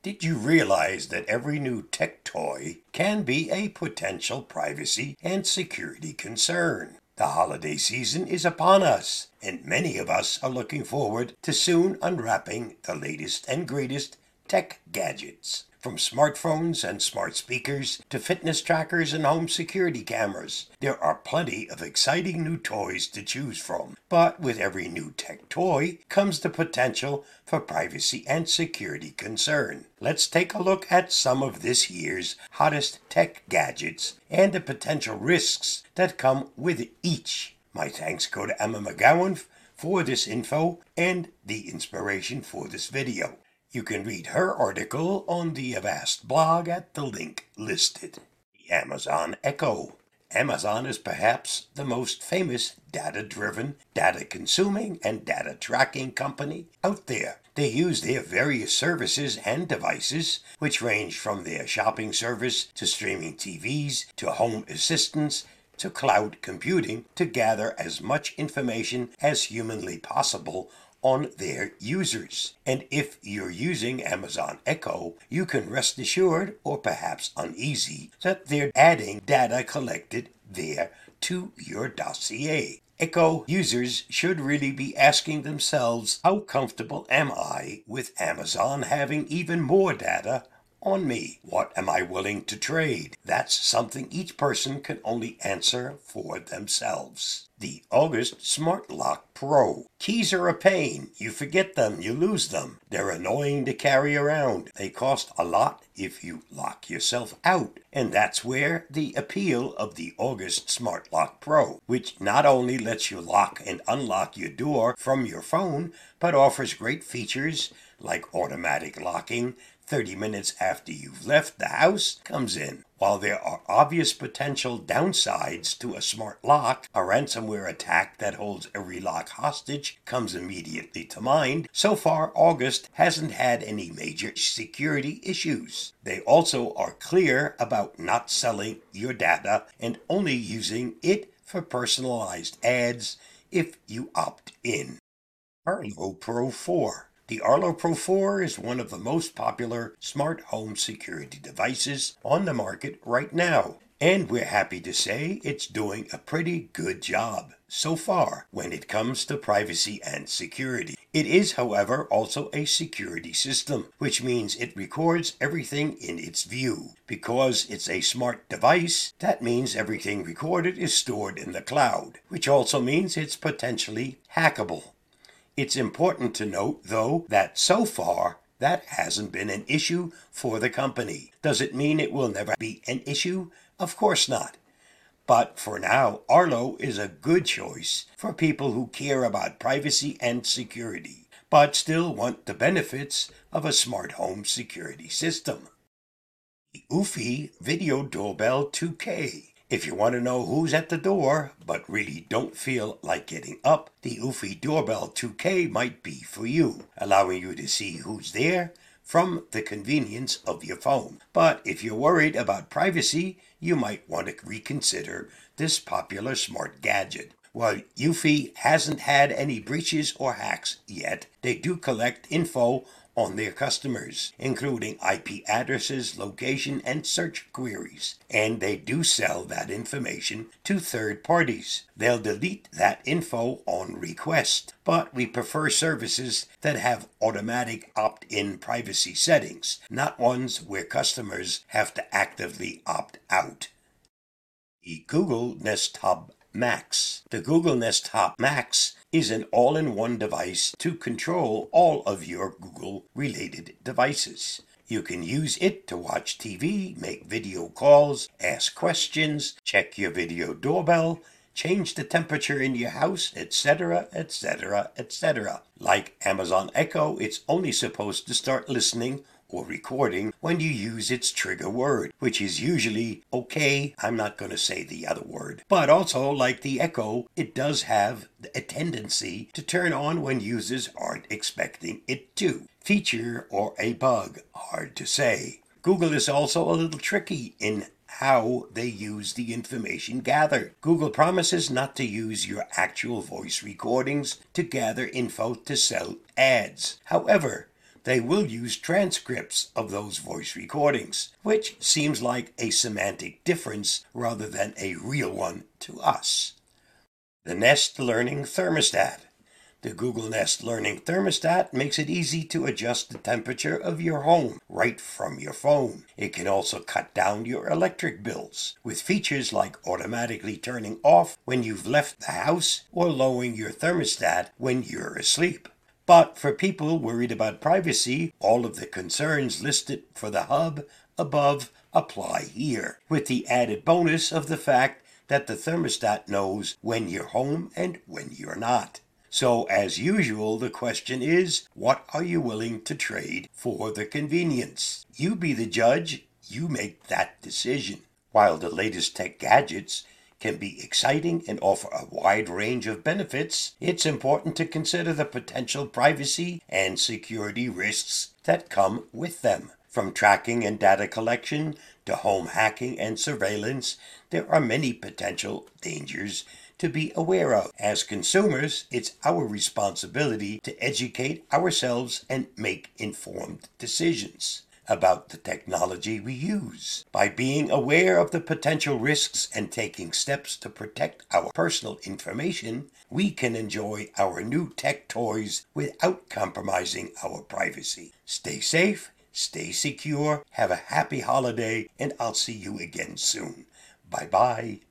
Did you realize that every new tech toy can be a potential privacy and security concern? The holiday season is upon us, and many of us are looking forward to soon unwrapping the latest and greatest tech gadgets. From smartphones and smart speakers to fitness trackers and home security cameras, there are plenty of exciting new toys to choose from. But with every new tech toy comes the potential for privacy and security concern. Let's take a look at some of this year's hottest tech gadgets and the potential risks that come with each. My thanks go to Emma McGowan for this info and the inspiration for this video. You can read her article on the Avast blog at the link listed. The Amazon Echo. Amazon is perhaps the most famous data driven, data consuming, and data tracking company out there. They use their various services and devices, which range from their shopping service to streaming TVs to home assistants to cloud computing, to gather as much information as humanly possible on their users. And if you're using Amazon Echo, you can rest assured, or perhaps uneasy, that they're adding data collected there to your dossier. Echo users should really be asking themselves, how comfortable am I with Amazon having even more data on me? What am I willing to trade? That's something each person can only answer for themselves. The August Smart Lock Pro. Keys are a pain. You forget them, you lose them. They're annoying to carry around. They cost a lot if you lock yourself out. And that's where the appeal of the August Smart Lock Pro, which not only lets you lock and unlock your door from your phone, but offers great features like automatic locking, 30 minutes after you've left the house comes in. While there are obvious potential downsides to a smart lock, a ransomware attack that holds every lock hostage comes immediately to mind. So far, August hasn't had any major security issues. They also are clear about not selling your data and only using it for personalized ads if you opt in. Arlo Pro 4 the Arlo Pro 4 is one of the most popular smart home security devices on the market right now. And we're happy to say it's doing a pretty good job so far when it comes to privacy and security. It is, however, also a security system, which means it records everything in its view. Because it's a smart device, that means everything recorded is stored in the cloud, which also means it's potentially hackable. It's important to note, though, that so far that hasn't been an issue for the company. Does it mean it will never be an issue? Of course not. But for now, Arlo is a good choice for people who care about privacy and security, but still want the benefits of a smart home security system. The Eufy Video Doorbell 2K if you want to know who's at the door, but really don't feel like getting up, the Eufy Doorbell 2K might be for you, allowing you to see who's there from the convenience of your phone. But if you're worried about privacy, you might want to reconsider this popular smart gadget. While Eufy hasn't had any breaches or hacks yet, they do collect info on their customers, including IP addresses, location, and search queries. And they do sell that information to third parties. They'll delete that info on request, but we prefer services that have automatic opt in privacy settings, not ones where customers have to actively opt out. The Google Nest Hub Max. The Google Nest Hub Max is an all in one device to control all of your Google related devices. You can use it to watch TV, make video calls, ask questions, check your video doorbell, change the temperature in your house, etc., etc., etc. Like Amazon Echo, it's only supposed to start listening or recording when you use its trigger word, which is usually okay, I'm not going to say the other word. But also, like the Echo, it does have a tendency to turn on when users aren't expecting it to. Feature or a bug, hard to say. Google is also a little tricky in how they use the information gathered. Google promises not to use your actual voice recordings to gather info to sell ads. However, they will use transcripts of those voice recordings, which seems like a semantic difference rather than a real one to us. The Nest Learning Thermostat. The Google Nest Learning Thermostat makes it easy to adjust the temperature of your home right from your phone. It can also cut down your electric bills with features like automatically turning off when you've left the house or lowering your thermostat when you're asleep. But for people worried about privacy, all of the concerns listed for the hub above apply here, with the added bonus of the fact that the thermostat knows when you're home and when you're not. So, as usual, the question is what are you willing to trade for the convenience? You be the judge, you make that decision. While the latest tech gadgets can be exciting and offer a wide range of benefits, it's important to consider the potential privacy and security risks that come with them. From tracking and data collection to home hacking and surveillance, there are many potential dangers to be aware of. As consumers, it's our responsibility to educate ourselves and make informed decisions about the technology we use. By being aware of the potential risks and taking steps to protect our personal information, we can enjoy our new tech toys without compromising our privacy. Stay safe, stay secure, have a happy holiday, and I'll see you again soon. Bye bye.